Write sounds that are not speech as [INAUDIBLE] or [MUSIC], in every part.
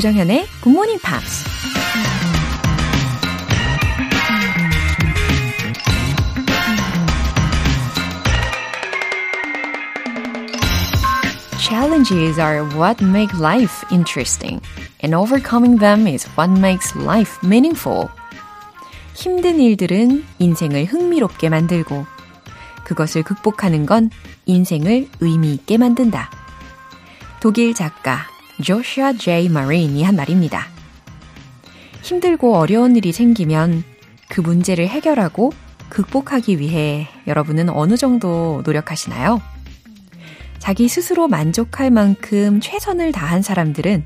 Good Morning Pops. Challenges are what make life interesting, and overcoming them is what makes life meaningful. 힘든 일들은 인생을 흥미롭게 만들고, 그것을 극복하는 건 인생을 의미 있게 만든다. 독일 작가 조슈아 제이 마린이 한 말입니다. 힘들고 어려운 일이 생기면 그 문제를 해결하고 극복하기 위해 여러분은 어느 정도 노력하시나요? 자기 스스로 만족할 만큼 최선을 다한 사람들은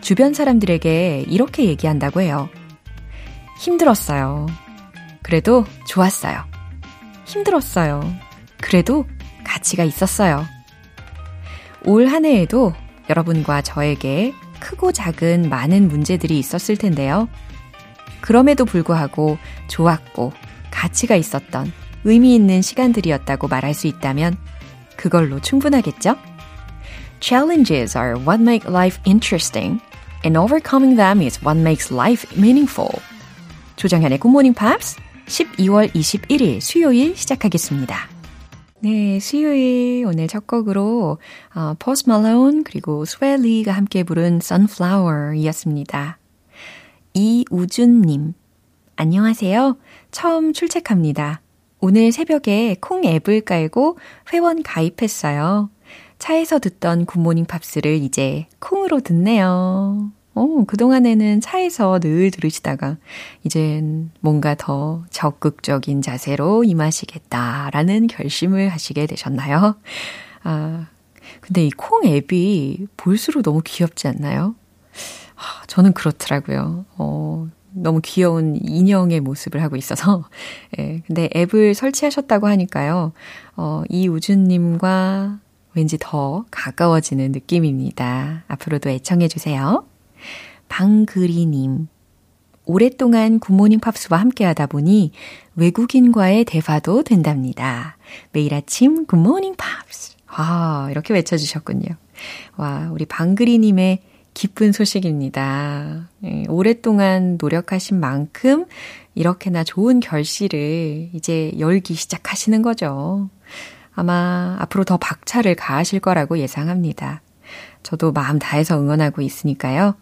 주변 사람들에게 이렇게 얘기한다고 해요. 힘들었어요. 그래도 좋았어요. 힘들었어요. 그래도 가치가 있었어요. 올 한 해에도 여러분과 저에게 크고 작은 많은 문제들이 있었을 텐데요. 그럼에도 불구하고 좋았고 가치가 있었던 의미 있는 시간들이었다고 말할 수 있다면 그걸로 충분하겠죠? Challenges are what make life interesting, and overcoming them is what makes life meaningful. 조정현의 Morning Pops 12월 21일 수요일 시작하겠습니다. 네, 수요일 오늘 첫 곡으로 어, 포스트 말론 그리고 스웨이 리가 함께 부른 Sunflower이었습니다. 이우준님, 안녕하세요. 처음 출첵합니다. 오늘 새벽에 콩 앱을 깔고 회원 가입했어요. 차에서 듣던 굿모닝 팝스를 이제 콩으로 듣네요. 어, 그동안에는 차에서 늘 들으시다가 이젠 뭔가 더 적극적인 자세로 임하시겠다라는 결심을 하시게 되셨나요? 아, 근데 이 콩 앱이 볼수록 너무 귀엽지 않나요? 아, 저는 그렇더라고요. 어, 너무 귀여운 인형의 모습을 하고 있어서. 예, 근데 앱을 설치하셨다고 하니까요. 어, 이우준님과 왠지 더 가까워지는 느낌입니다. 앞으로도 애청해주세요. 방그리님. 오랫동안 굿모닝 팝스와 함께 하다 보니 외국인과의 대화도 된답니다. 매일 아침 굿모닝 팝스. 와, 이렇게 외쳐주셨군요. 와, 우리 방그리님의 기쁜 소식입니다. 예, 오랫동안 노력하신 만큼 이렇게나 좋은 결실을 이제 열기 시작하시는 거죠. 아마 앞으로 더 박차를 가하실 거라고 예상합니다. 저도 마음 다해서 응원하고 있으니까요.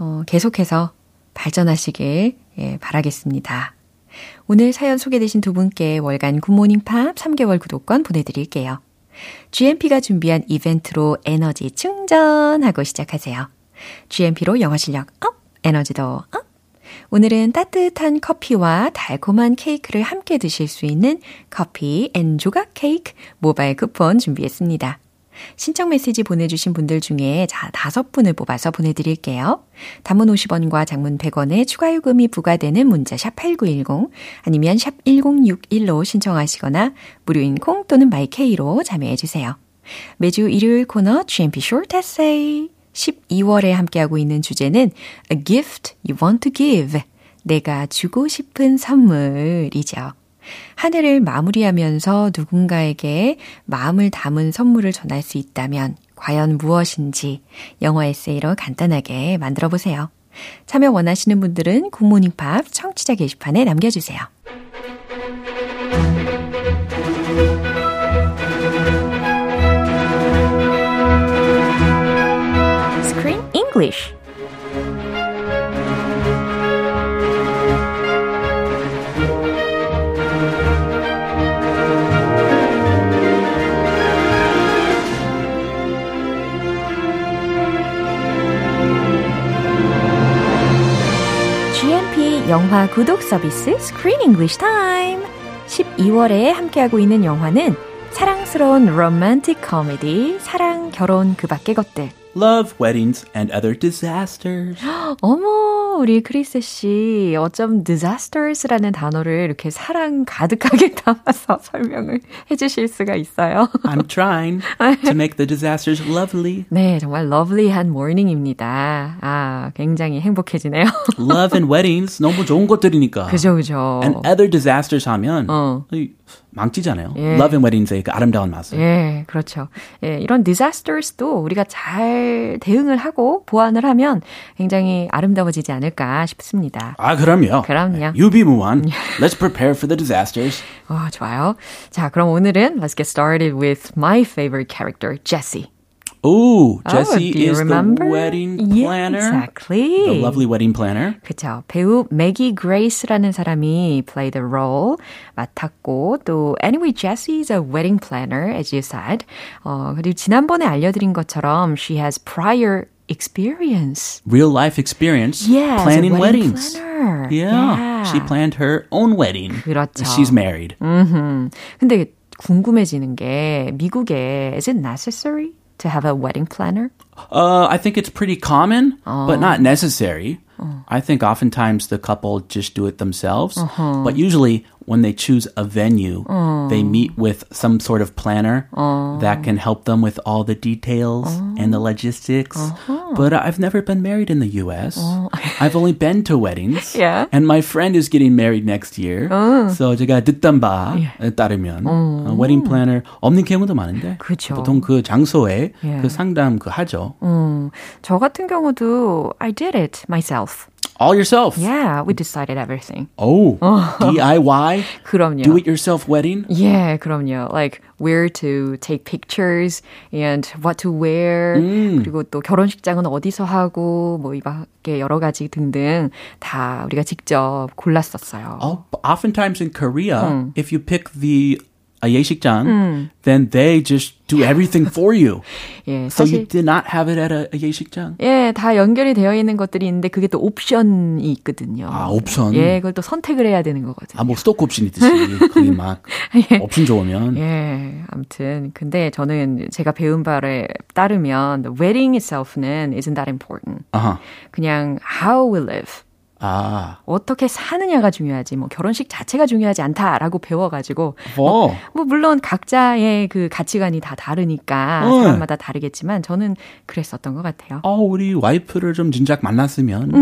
어, 계속해서 발전하시길 예, 바라겠습니다. 오늘 사연 소개되신 두 분께 월간 굿모닝 팝스 3개월 구독권 보내드릴게요. GMP가 준비한 이벤트로 에너지 충전하고 시작하세요. GMP로 영어 실력 up, 에너지도 up. 오늘은 따뜻한 커피와 달콤한 케이크를 함께 드실 수 있는 커피 and 조각 케이크 모바일 쿠폰 준비했습니다. 신청 메시지 보내주신 분들 중에 자, 다섯 분을 뽑아서 보내드릴게요. 단문 50원과 장문 100원의 추가 요금이 부과되는 문자 샵 8910 아니면 샵 1061로 신청하시거나 무료인 콩 또는 마이케이로 참여해주세요. 매주 일요일 코너 GMP Short Essay 12월에 함께하고 있는 주제는 A gift you want to give. 내가 주고 싶은 선물이죠. 한 해를 마무리하면서 누군가에게 마음을 담은 선물을 전할 수 있다면 과연 무엇인지 영어 에세이로 간단하게 만들어 보세요. 참여 원하시는 분들은 굿모닝 팝 청취자 게시판에 남겨주세요. Screen English 영화 구독 서비스 Screen English Time. 12월에 함께하고 있는 영화는 사랑스러운 로맨틱 코미디 사랑, 결혼, 그 밖의 것들. Love, weddings, and other disasters. 어머, 우리 크리스 씨, 어쩜 disasters라는 단어를 이렇게 사랑 가득하게 담아서 설명을 해주실 수가 있어요. I'm trying to make the disasters lovely. 네, 정말 lovely한 morning입니다. 아, 굉장히 행복해지네요. Love and weddings, 너무 좋은 것들이니까. 그죠, 그죠. And other disasters 하면, 어. 망치잖아요. 예. Love and Wedding의 그 아름다운 맛을. 예, 그렇죠. 예, 이런 disasters도 우리가 잘 대응을 하고 보완을 하면 굉장히 아름다워지지 않을까 싶습니다. 아, 그럼요. 그럼요. 유비무원. Let's prepare for the disasters. 어, 좋아요. 자, 그럼 오늘은 let's get started with my favorite character, Jessie. Oh, Jessie oh, is remember? the wedding planner. Yeah, exactly. The lovely wedding planner. 그렇죠. 배우 매기 그레이스라는 사람이 play the role 맡았고 또 anyway Jessie is a wedding planner as you said. 어, 그리고 지난번에 알려드린 것처럼 she has prior experience. Real life experience yeah, planning wedding weddings. Planner. Yeah. yeah. She planned her own wedding. 그렇죠. She's married. 음흠. 근데 궁금해지는 게 미국에 is it necessary to have a wedding planner? Uh, I think it's pretty common, oh. but not necessary. Oh. I think oftentimes the couple just do it themselves. Uh-huh. But usually when they choose a venue, uh. they meet with some sort of planner uh. that can help them with all the details and the logistics. Uh-huh. But I've never been married in the US. I've only [LAUGHS] been to weddings. Yeah. And my friend is getting married next year. So 제가 듣던 바에 yeah. 따르면 uh, wedding planner 없는 경우도 많은데 그쵸. 보통 그 장소에 yeah. 그 상담 그 하죠. 음, 저 같은 경우도 I did it myself. All yourself? Yeah, we decided everything. Oh, [LAUGHS] DIY? 그럼요. Do it yourself wedding? Yeah, 그럼요. Like where to take pictures and what to wear. 음. 그리고 또 결혼식장은 어디서 하고 뭐 이밖에 여러 가지 등등 다 우리가 직접 골랐었어요. Oh, oftentimes in Korea, 음. if you pick the a 예식장, 음. then they just do everything for you. 예, so you did not have it at a, a 예식장? 예, 다 연결이 되어 있는 것들이 있는데 그게 또 옵션이 있거든요. 아, 옵션? 예, 그걸 또 선택을 해야 되는 거거든요. 아, 뭐 스토크 옵션 있듯이 그게 막 예. 옵션 좋으면. 예, 아무튼 근데 저는 제가 배운 바에 따르면 the wedding itself는 isn't that important. Uh-huh. 그냥 how we live. 아. 어떻게 사느냐가 중요하지, 뭐 결혼식 자체가 중요하지 않다라고 배워가지고, 뭐, 뭐, 뭐 물론 각자의 그 가치관이 다 다르니까 어. 사람마다 다르겠지만 저는 그랬었던 것 같아요. 어, 우리 와이프를 좀 진작 만났으면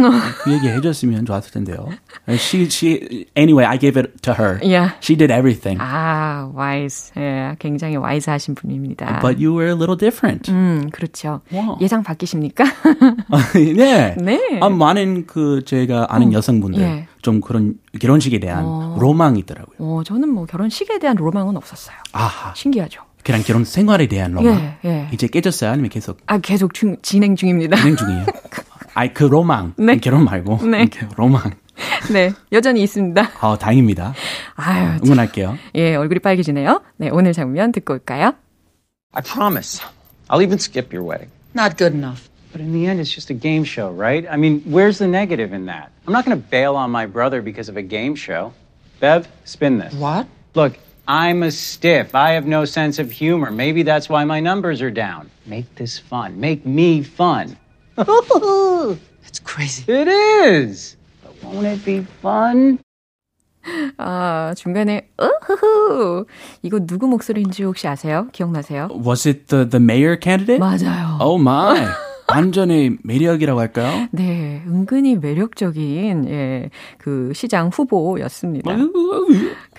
그 얘기 해줬으면 좋았을 텐데요. She, she, anyway, I gave it to her. Yeah. She did everything. 아, wise. 예, 굉장히 wise하신 분입니다. But you were a little different. 음, 그렇죠. Wow. 예상 바뀌십니까? [LAUGHS] [LAUGHS] 네. 네. 아, 많은 그 제가 아는 어, 여성분들 예. 좀 그런 결혼식에 대한 어. 로망이 있더라고요. 어, 저는 뭐 결혼식에 대한 로망은 없었어요. 아하. 신기하죠. 그냥 결혼 생활에 대한 로망. 예, 예. 이제 깨졌어요? 아니면 계속? 아, 계속 중, 진행 중입니다. 진행 중이에요. [LAUGHS] 아이, 그 로망. 네. 결혼 말고. 네. [LAUGHS] 로망. 네, 여전히 있습니다. 아, 다행입니다. 아유, 응원할게요. 예, 얼굴이 빨개지네요. 네, 오늘 장면 듣고 올까요? I promise. I'll even skip your wedding. Not good enough. But in the end, it's just a game show, right? I mean, where's the negative in that? I'm not going to bail on my brother because of a game show. Bev, spin this. What? Look, I'm a stiff. I have no sense of humor. Maybe that's why my numbers are down. Make this fun. Make me fun. [LAUGHS] That's crazy. It is. But won't it be fun? [LAUGHS] 아, 중간에, 으흐흐. 이거 누구 목소리인지 혹시 아세요? 기억나세요? Was it the, the mayor candidate? 맞아요. Oh my. [LAUGHS] 완전히 매력이라고 할까요? 네, 은근히 매력적인 예, 그 시장 후보였습니다.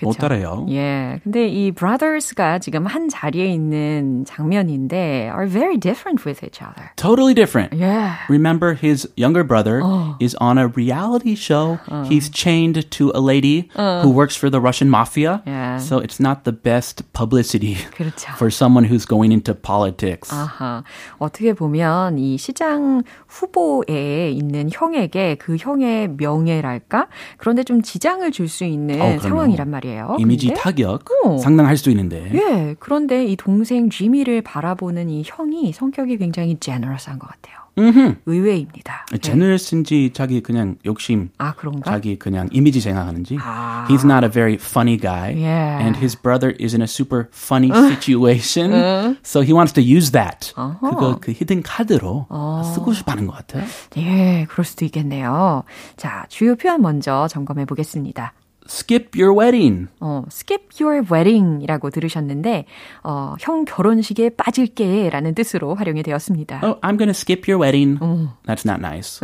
못 따라요. 예, 근데 이 brothers가 지금 한 자리에 있는 장면인데 are very different with each other. Totally different. Yeah. Remember his younger brother 어. is on a reality show. 어. He's chained to a lady 어. who works for the Russian mafia. Yeah. So it's not the best publicity 그렇죠. for someone who's going into politics. 아하. 어떻게 보면 이 시장 후보에 있는 형에게 그 형의 명예랄까? 그런데 좀 지장을 줄 수 있는 어, 상황이란 말이에요. 이미지 근데, 타격 어. 상당할 수도 있는데. 예, 그런데 이 동생 지미를 바라보는 이 형이 성격이 굉장히 제너러스한 것 같아요. 음흠. 의외입니다. 제너러스인지 자기 그냥 욕심, 아, 그런가? 자기 그냥 이미지 생각하는지. 아. He's not a very funny guy. Yeah. And his brother is in a super funny situation. so he wants to use that. 어허. 그거 그 히든 카드로 쓰고 싶어 하는 것 같아요. 예, 그럴 수도 있겠네요. 자, 주요 표현 먼저 점검해 보겠습니다. skip your wedding. 어, skip your wedding이라고 들으셨는데, 어, 형 결혼식에 빠질게 라는 뜻으로 활용이 되었습니다. Oh, I'm going to skip your wedding. That's not nice.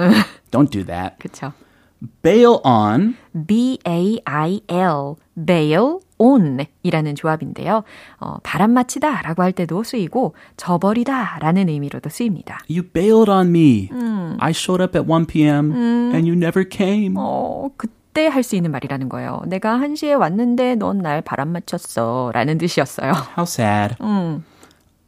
Don't do that. 그쵸. Bail on. B-A-I-L, bail, on이라는 조합인데요. 어, 바람맞히다 라고 할 때도 쓰이고 저버리다 라는 의미로도 쓰입니다. You bailed on me. 음. I showed up at 1 p.m. 음. and you never came. 어, 그 때 할 수 있는 말이라는 거예요. 내가 1시에 왔는데 넌 날 바람맞혔어 라는 뜻이었어요. [LAUGHS] How sad. 음.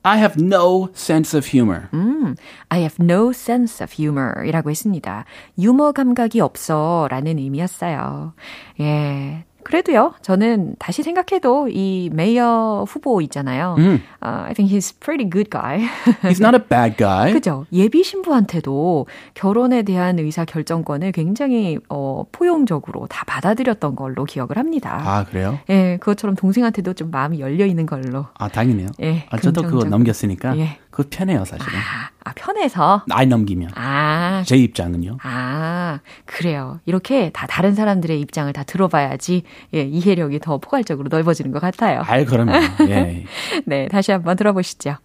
I have no sense of humor. 음, I have no sense of humor 이라고 했습니다. 유머 감각이 없어 라는 의미였어요. 예. 그래도요, 저는 다시 생각해도 이 메이어 후보 있잖아요. 음. Uh, I think he's pretty good guy. [LAUGHS] he's not a bad guy. 그죠. 예비 신부한테도 결혼에 대한 의사 결정권을 굉장히 어, 포용적으로 다 받아들였던 걸로 기억을 합니다. 아, 그래요? 예, 그것처럼 동생한테도 좀 마음이 열려 있는 걸로. 아, 당연해요. 예, 아, 저도 그거 넘겼으니까. 예. 그거 편해요, 사실은. 아, 아, 편해서? 아이 넘기면. 아. 제 입장은요. 아, 그래요. 이렇게 다 다른 사람들의 입장을 다 들어봐야지, 예, 이해력이 더 포괄적으로 넓어지는 것 같아요. 아, 그럼요. 예. 네, 다시 한번 들어보시죠.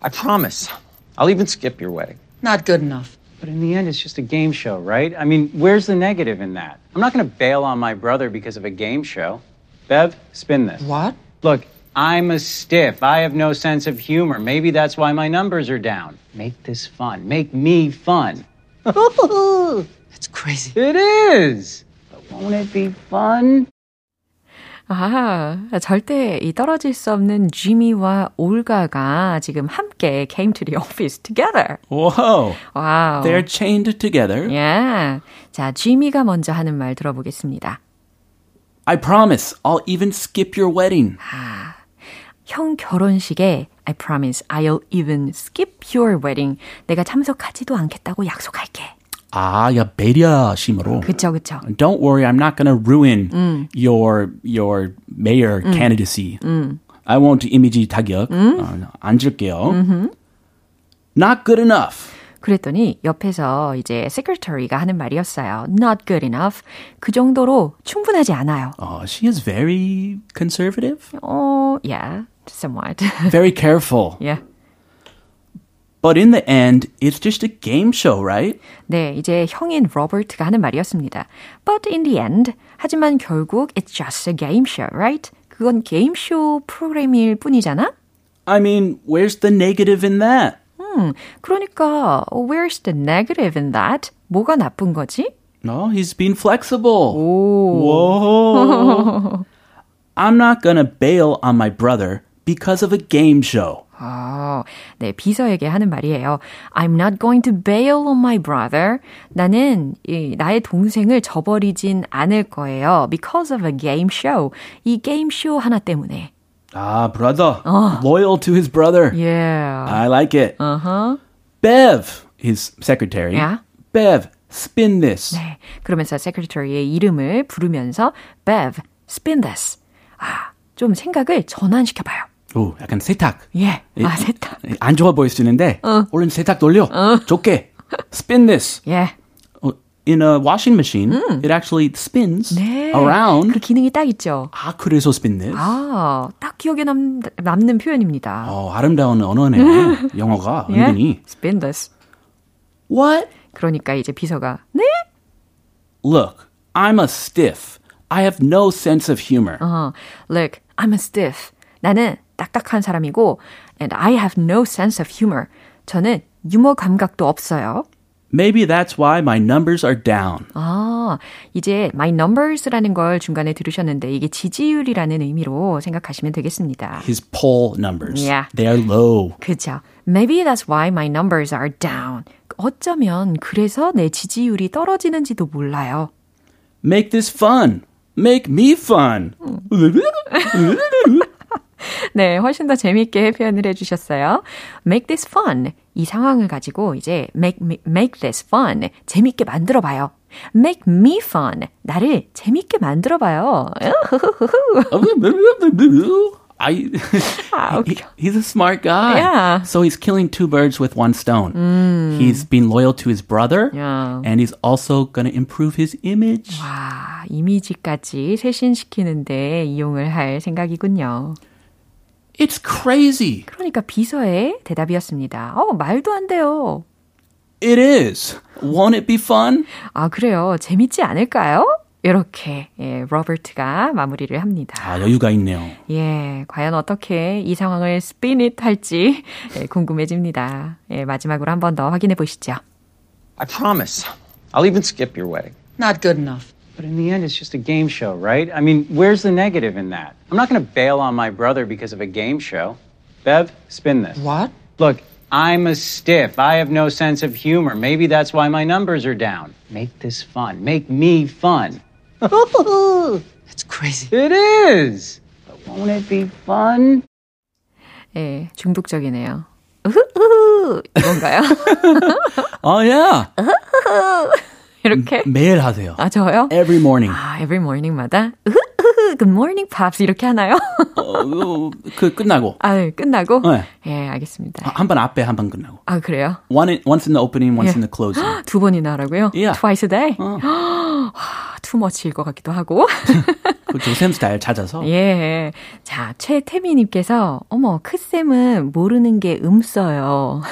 I promise. I'll even skip your wedding. Not good enough. But in the end, it's just a game show, right? I mean, where's the negative in that? I'm not going to bail on my brother because of a game show. Bev, spin this. What? Look, I'm a stiff. I have no sense of humor. Maybe that's why my numbers are down. Make this fun. Make me fun. [LAUGHS] That's crazy. It is. But won't it be fun? 아, 절대 이 떨어질 수 없는 지미와 올가가 지금 함께 came to the office together. Whoa. Wow. They're chained together. Yeah. 자, 지미가 먼저 하는 말 들어보겠습니다. I promise I'll even skip your wedding. 아, 형 결혼식에 I promise I'll even skip your wedding. 내가 참석하지도 않겠다고 약속할게. 아, 야, 배려심으로. 그쵸, 그쵸. Don't worry, I'm not gonna ruin 음. your, your mayor 음. candidacy. 음. I won't 이미지 타격. 음. 어, 안 줄게요. 음흠. Not good enough. 그랬더니 옆에서 이제 secretary가 하는 말이었어요. Not good enough. 그 정도로 충분하지 않아요. Oh, she is very conservative? Oh, yeah, somewhat. very careful. Yeah. But in the end, it's just a game show, right? 네, 이제 형인 로버트가 하는 말이었습니다. But in the end, 하지만 결국 it's just a game show, right? 그건 게임 쇼 프로그램일 뿐이잖아? I mean, where's the negative in that? 음, 그러니까 where's the negative in that? 뭐가 나쁜 거지? No, he's being flexible. 오. Whoa. I'm not gonna bail on my brother because of a game show. 아, 네, 비서에게 하는 말이에요. I'm not going to bail on my brother. 나는 이, 나의 동생을 저버리진 않을 거예요. Because of a game show. 이 게임 쇼 하나 때문에. Ah, brother. 어. Loyal to his brother. Yeah. I like it. Uh-huh. Bev, his secretary. Yeah. Bev, spin this. 네. 그러면서 secretary의 이름을 부르면서 Bev, spin this. 아, 좀 생각을 전환시켜 봐요. 오, 약간 세탁. 예. 아, 세탁. 안 좋아 보일 수 있는데, 어. 얼른 세탁 돌려. 어. 좋게. Spin this. 예. In a washing machine, 음. it actually spins 네. around. 그 기능이 딱 있죠. 아, 그래서 spin this. 아, 딱 기억에 남, 남는 표현입니다. 어, 아름다운 언어네. 영어가 yeah. 은근히. spin this. What? 그러니까 이제 비서가 네? Look, I'm a stiff. I have no sense of humor. Uh, look, I'm a stiff. 나는 딱딱한 사람이고 and I have no sense of humor. 저는 유머 감각도 없어요. Maybe that's why my numbers are down. 아, 이제 my numbers라는 걸 중간에 들으셨는데 이게 지지율이라는 의미로 생각하시면 되겠습니다. His poll numbers. Yeah. They are low. 그죠. Maybe that's why my numbers are down. 어쩌면 그래서 내 지지율이 떨어지는지도 몰라요. Make this fun. Make me fun. 네, 훨씬 더 재미있게 표현을 해주셨어요. Make this fun. 이 상황을 가지고 이제 make, make this fun. 재미있게 만들어 봐요. Make me fun. 나를 재미있게 만들어 봐요. I, 아, he, he's a smart guy. Yeah. So he's killing two birds with one stone. 음. He's been loyal to his brother. Yeah. And he's also going to improve his image. 와, 이미지까지 쇄신시키는데 이용을 할 생각이군요. It's crazy. 그러니까 비서의 대답이었습니다. 어, 말도 안 돼요. It is. Won't it be fun? 아, 그래요. 재밌지 않을까요? 이렇게 예, 로버트가 마무리를 합니다. 아, 여유가 있네요. 예, 과연 어떻게 이 상황을 스피닛 할지 예, 궁금해집니다. 예, 마지막으로 한 번 더 확인해 보시죠. I promise. I'll even skip your wedding. Not good enough. But in the end, it's just a game show, right? I mean, where's the negative in that? I'm not going to bail on my brother because of a game show. Bev, spin this. What? Look, I'm a stiff. I have no sense of humor. Maybe that's why my numbers are down. Make this fun. Make me fun. [LAUGHS] It's crazy. It is. But won't it be fun? 예, 중독적이네요. [LAUGHS] 우후우후 이건가요? [LAUGHS] 어, 야. [LAUGHS] 이렇게 매일 하세요. 아 저요? Every morning. 아, every morning마다 good morning pops 이렇게 하나요? 어, 그 끝나고 [LAUGHS] 아, 끝나고? 네. 예, 알겠습니다. 한 번 앞에 한 번 끝나고. 아, 그래요? One in, once in the opening, once 예. in the closing. [GASPS] 두 번이나 하라고요? Yeah. Twice a day? 어. [GASPS] 와, 투머치일 것 같기도 하고. [LAUGHS] 그 조샘 스타일 찾아서. 예. 자, 최태미님께서, 어머, 크쌤은 모르는 게 음써요.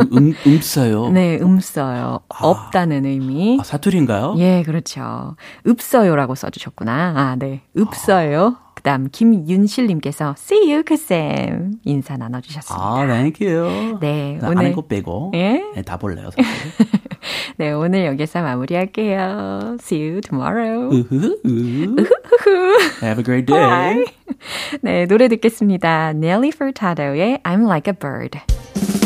음, 음, 음 써요. 네, 음써요. 없다는 의미. 아, 사투리인가요? 예, 그렇죠. 읍서요라고 써주셨구나. 아, 네. 읍서요. 그 다음, 김윤실님께서, see you, 크쌤. 인사 나눠주셨습니다. 아, thank you. 네, 나 오늘- 아는 거 빼고. 예? 네, 다 볼래요. [LAUGHS] 네, 오늘 여기서 마무리할게요. See you tomorrow. 우후후. Have a great day. Bye. [LAUGHS] 네, 노래 듣겠습니다. Nelly Furtado의 I'm Like a Bird.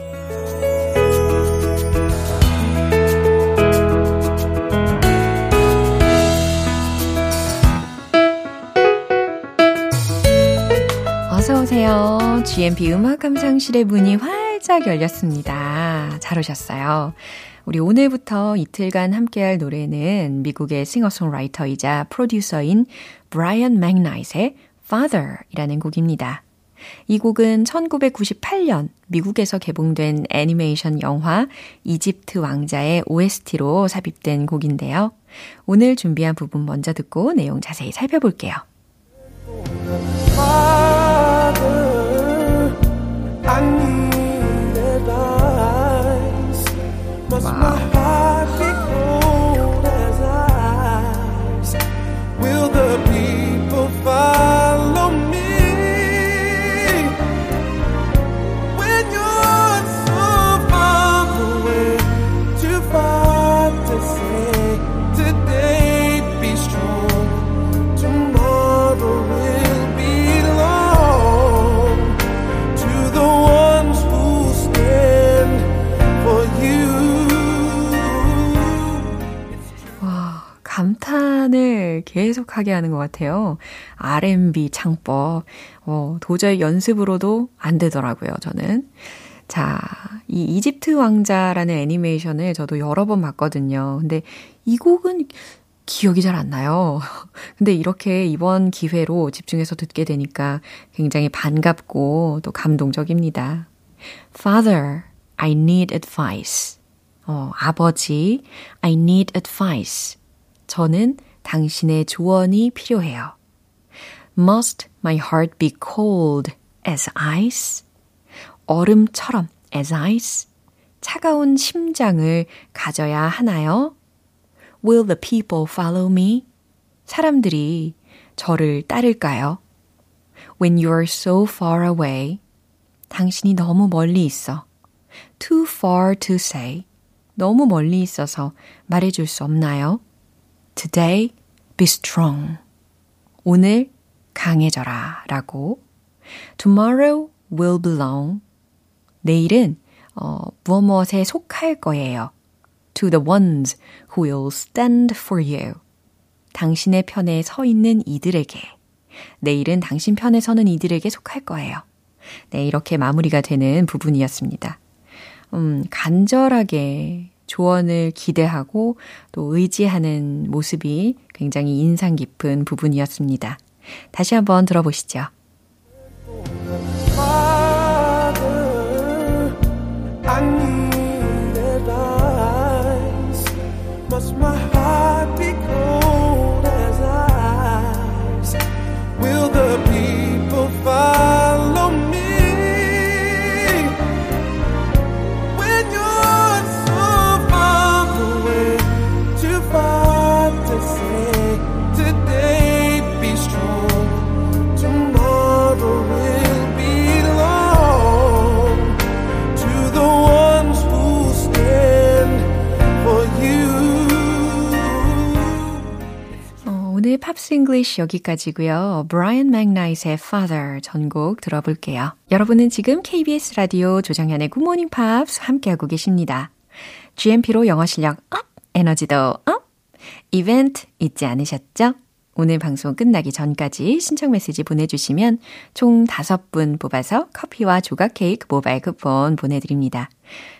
어서 오세요. GMP 음악 감상실의 문이 활짝 열렸습니다. 잘 오셨어요. 우리 오늘부터 이틀간 함께할 노래는 미국의 싱어송라이터이자 프로듀서인 브라이언 맥나잇의 Father이라는 곡입니다. 이 곡은 1998년 미국에서 개봉된 애니메이션 영화 이집트 왕자의 OST로 삽입된 곡인데요. 오늘 준비한 부분 먼저 듣고 내용 자세히 살펴볼게요. I 계속하게 하는 것 같아요. R&B 창법. 어, 도저히 연습으로도 안 되더라고요, 저는. 자, 이 이집트 왕자라는 애니메이션을 저도 여러 번 봤거든요. 근데 이 곡은 기억이 잘 안 나요. [LAUGHS] 근데 이렇게 이번 기회로 집중해서 듣게 되니까 굉장히 반갑고 또 감동적입니다. Father, I need advice. 어, 아버지, I need advice. 저는 당신의 조언이 필요해요. Must my heart be cold as ice? 얼음처럼 as ice? 차가운 심장을 가져야 하나요? Will the people follow me? 사람들이 저를 따를까요? When you're so far away, 당신이 너무 멀리 있어. Too far to say. 너무 멀리 있어서 말해줄 수 없나요? Today, be strong. 오늘 강해져라. 라고. Tomorrow will belong. 내일은, 어, 무엇 무엇에 속할 거예요. To the ones who will stand for you. 당신의 편에 서 있는 이들에게. 내일은 당신 편에 서는 이들에게 속할 거예요. 네, 이렇게 마무리가 되는 부분이었습니다. 음, 간절하게 조언을 기대하고 또 의지하는 모습이 굉장히 인상 깊은 부분이었습니다. 다시 한번 들어보시죠. English 여기까지고요. 브라이언 맥나이트의 Father 전곡 들어볼게요. 여러분은 지금 KBS 라디오 조정현의 굿모닝 팝스 함께하고 계십니다. GMP로 영어 실력 up, 에너지도 up. 이벤트 잊지 않으셨죠? 오늘 방송 끝나기 전까지 신청 메시지 보내주시면 총 5분 뽑아서 커피와 조각 케이크 모바일 쿠폰 보내드립니다.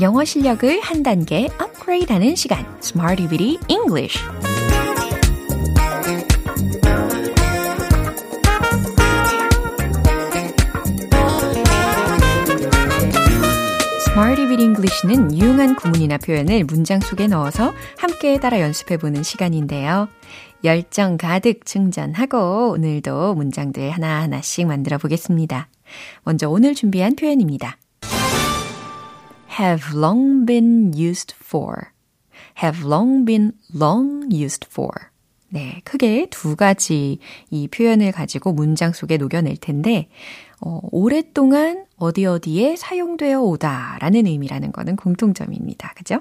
영어 실력을 한 단계 업그레이드하는 시간, Smarty Bitty English. Smarty Bitty English는 유용한 구문이나 표현을 문장 속에 넣어서 함께 따라 연습해보는 시간인데요. 열정 가득 충전하고 오늘도 문장들 하나하나씩 만들어 보겠습니다. 먼저 오늘 준비한 표현입니다. Have long been used for. have long been long used for. 네, 크게 두 가지 이 표현을 가지고 문장 속에 녹여낼 텐데, 어, 오랫동안 어디 어디에 사용되어 오다 라는 의미라는 거는 공통점입니다. 그죠?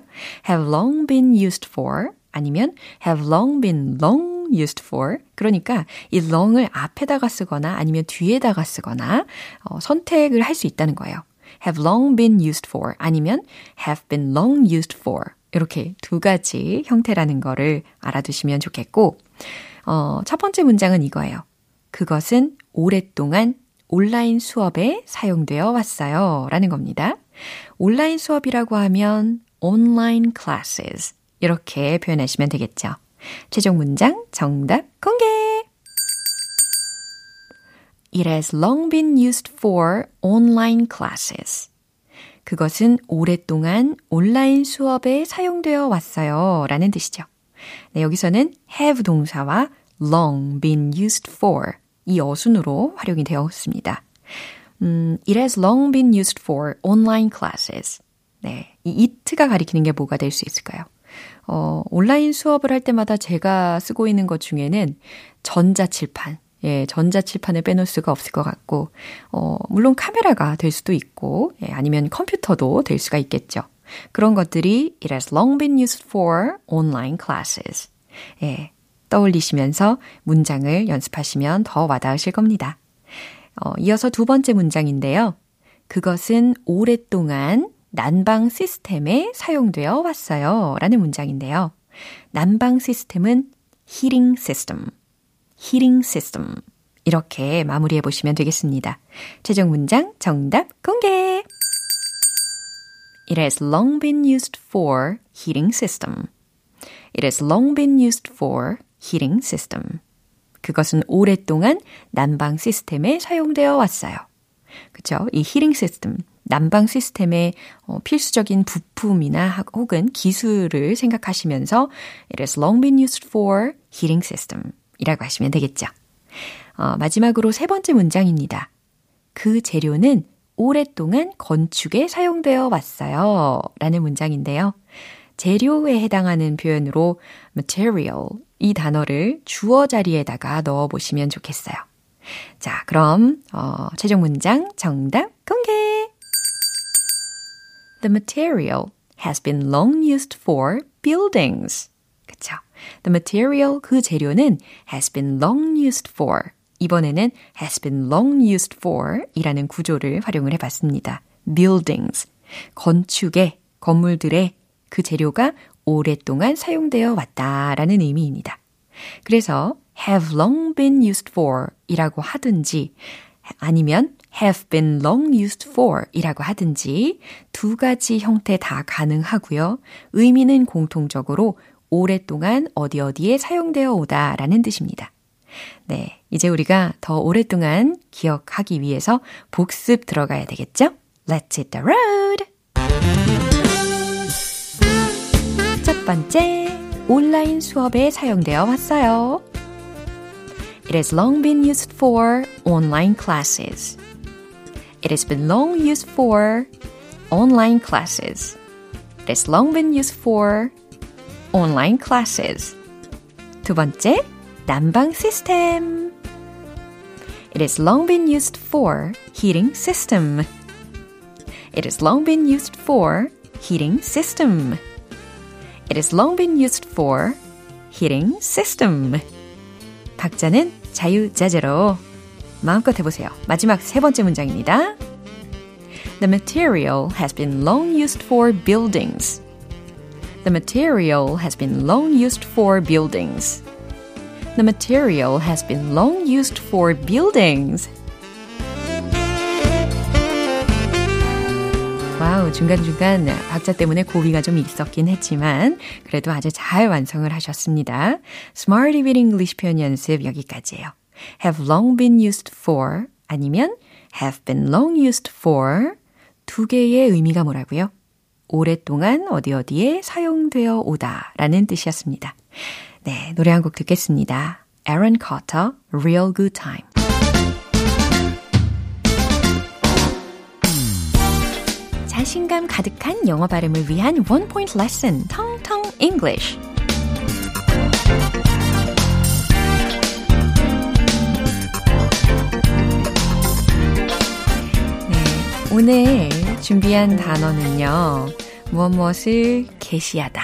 have long been used for 아니면 have long been long used for. 그러니까 이 long을 앞에다가 쓰거나 아니면 뒤에다가 쓰거나 어, 선택을 할 수 있다는 거예요. Have long been used for 아니면 have been long used for 이렇게 두 가지 형태라는 거를 알아두시면 좋겠고 어, 첫 번째 문장은 이거예요. 그것은 오랫동안 온라인 수업에 사용되어 왔어요. 라는 겁니다. 온라인 수업이라고 하면 online classes 이렇게 표현하시면 되겠죠. 최종 문장 정답 공개! It has long been used for online classes. 그것은 오랫동안 온라인 수업에 사용되어 왔어요. 라는 뜻이죠. 네, 여기서는 have 동사와 long been used for 이 어순으로 활용이 되었습니다. 음, it has long been used for online classes. 네, 이 it가 가리키는 게 뭐가 될 수 있을까요? 어, 온라인 수업을 할 때마다 제가 쓰고 있는 것 중에는 전자칠판, 예, 전자칠판을 빼놓을 수가 없을 것 같고, 어, 물론 카메라가 될 수도 있고, 예, 아니면 컴퓨터도 될 수가 있겠죠. 그런 것들이 it has long been used for online classes. 예, 떠올리시면서 문장을 연습하시면 더 와닿으실 겁니다. 어, 이어서 두 번째 문장인데요. 그것은 오랫동안 난방 시스템에 사용되어 왔어요. 라는 문장인데요. 난방 시스템은 heating system, heating system. 이렇게 마무리해 보시면 되겠습니다. 최종 문장 정답 공개! It has long been used for heating system. It has long been used for heating system. 그것은 오랫동안 난방 시스템에 사용되어 왔어요. 그쵸? 이 heating system, 난방 시스템의 어, 필수적인 부품이나 혹은 기술을 생각하시면서 It has long been used for heating system 이라고 하시면 되겠죠. 어, 마지막으로 세 번째 문장입니다. 그 재료는 오랫동안 건축에 사용되어 왔어요. 라는 문장인데요. 재료에 해당하는 표현으로 material 이 단어를 주어 자리에다가 넣어 보시면 좋겠어요. 자, 그럼 어, 최종 문장 정답 공개. The material has been long used for buildings. The material, 그 재료는 has been long used for. 이번에는 has been long used for 이라는 구조를 활용을 해봤습니다. buildings. 건축의, 건물들의 그 재료가 오랫동안 사용되어 왔다라는 의미입니다. 그래서 have long been used for 이라고 하든지 아니면 have been long used for 이라고 하든지 두 가지 형태 다 가능하고요. 의미는 공통적으로 오랫동안 어디 어디에 사용되어 오다 라는 뜻입니다. 네. 이제 우리가 더 오랫동안 기억하기 위해서 복습 들어가야 되겠죠? Let's hit the road! 첫 번째, 온라인 수업에 사용되어 왔어요. It has long been used for online classes. It has been long used for online classes. It has long been used for online classes. 두 번째, 난방 시스템. It has long been used for heating system. It has long been used for heating system. It has long been used for heating system. 박자는 자유자재로 마음껏 해보세요. 마지막 세 번째 문장입니다. The material has been long used for buildings. The material has been long used for buildings. The material has been long used for buildings. 와우, 중간중간 박자 때문에 고비가 좀 있었긴 했지만, 그래도 아주 잘 완성을 하셨습니다. Smart Reading English 표현 연습 여기까지예요. have long been used for 아니면 have been long used for 두 개의 의미가 뭐라고요? 오랫동안 어디 어디에 사용되어 오다 라는 뜻이었습니다. 네, 노래 한 곡 듣겠습니다. Aaron Carter, Real Good Time. 자신감 가득한 영어 발음을 위한 원 포인트 레슨, 텅텅 English. 네, 오늘 준비한 단어는요. 무엇 무엇을 게시하다.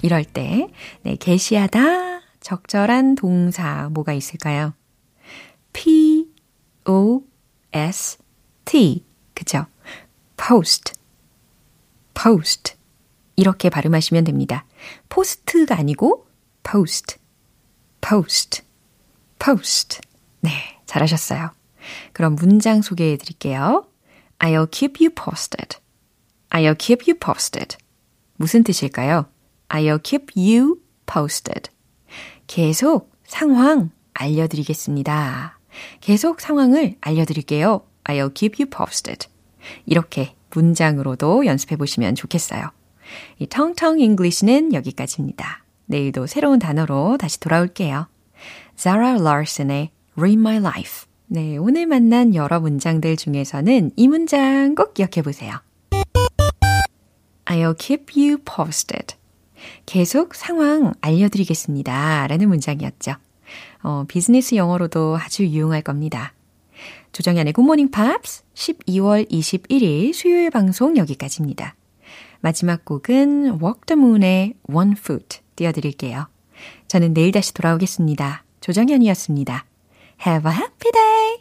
이럴 때, 네, 게시하다. 적절한 동사 뭐가 있을까요? P, O, S, T. 그죠? post, post. 이렇게 발음하시면 됩니다. 포스트가 아니고 post, post, post. 네, 잘하셨어요. 그럼 문장 소개해 드릴게요. I'll keep you posted. I'll keep you posted. 무슨 뜻일까요? I'll keep you posted. 계속 상황 알려드리겠습니다. 계속 상황을 알려드릴게요. I'll keep you posted. 이렇게 문장으로도 연습해 보시면 좋겠어요. 이 텅텅 English는 여기까지입니다. 내일도 새로운 단어로 다시 돌아올게요. Zara Larsson의 Ruin My Life. 네, 오늘 만난 여러 문장들 중에서는 이 문장 꼭 기억해 보세요. I'll keep you posted. 계속 상황 알려드리겠습니다. 라는 문장이었죠. 어, 비즈니스 영어로도 아주 유용할 겁니다. 조정현의 굿모닝 팝스 12월 21일 수요일 방송 여기까지입니다. 마지막 곡은 Walk the Moon의 One Foot 띄워드릴게요. 저는 내일 다시 돌아오겠습니다. 조정연이었습니다. Have a happy day!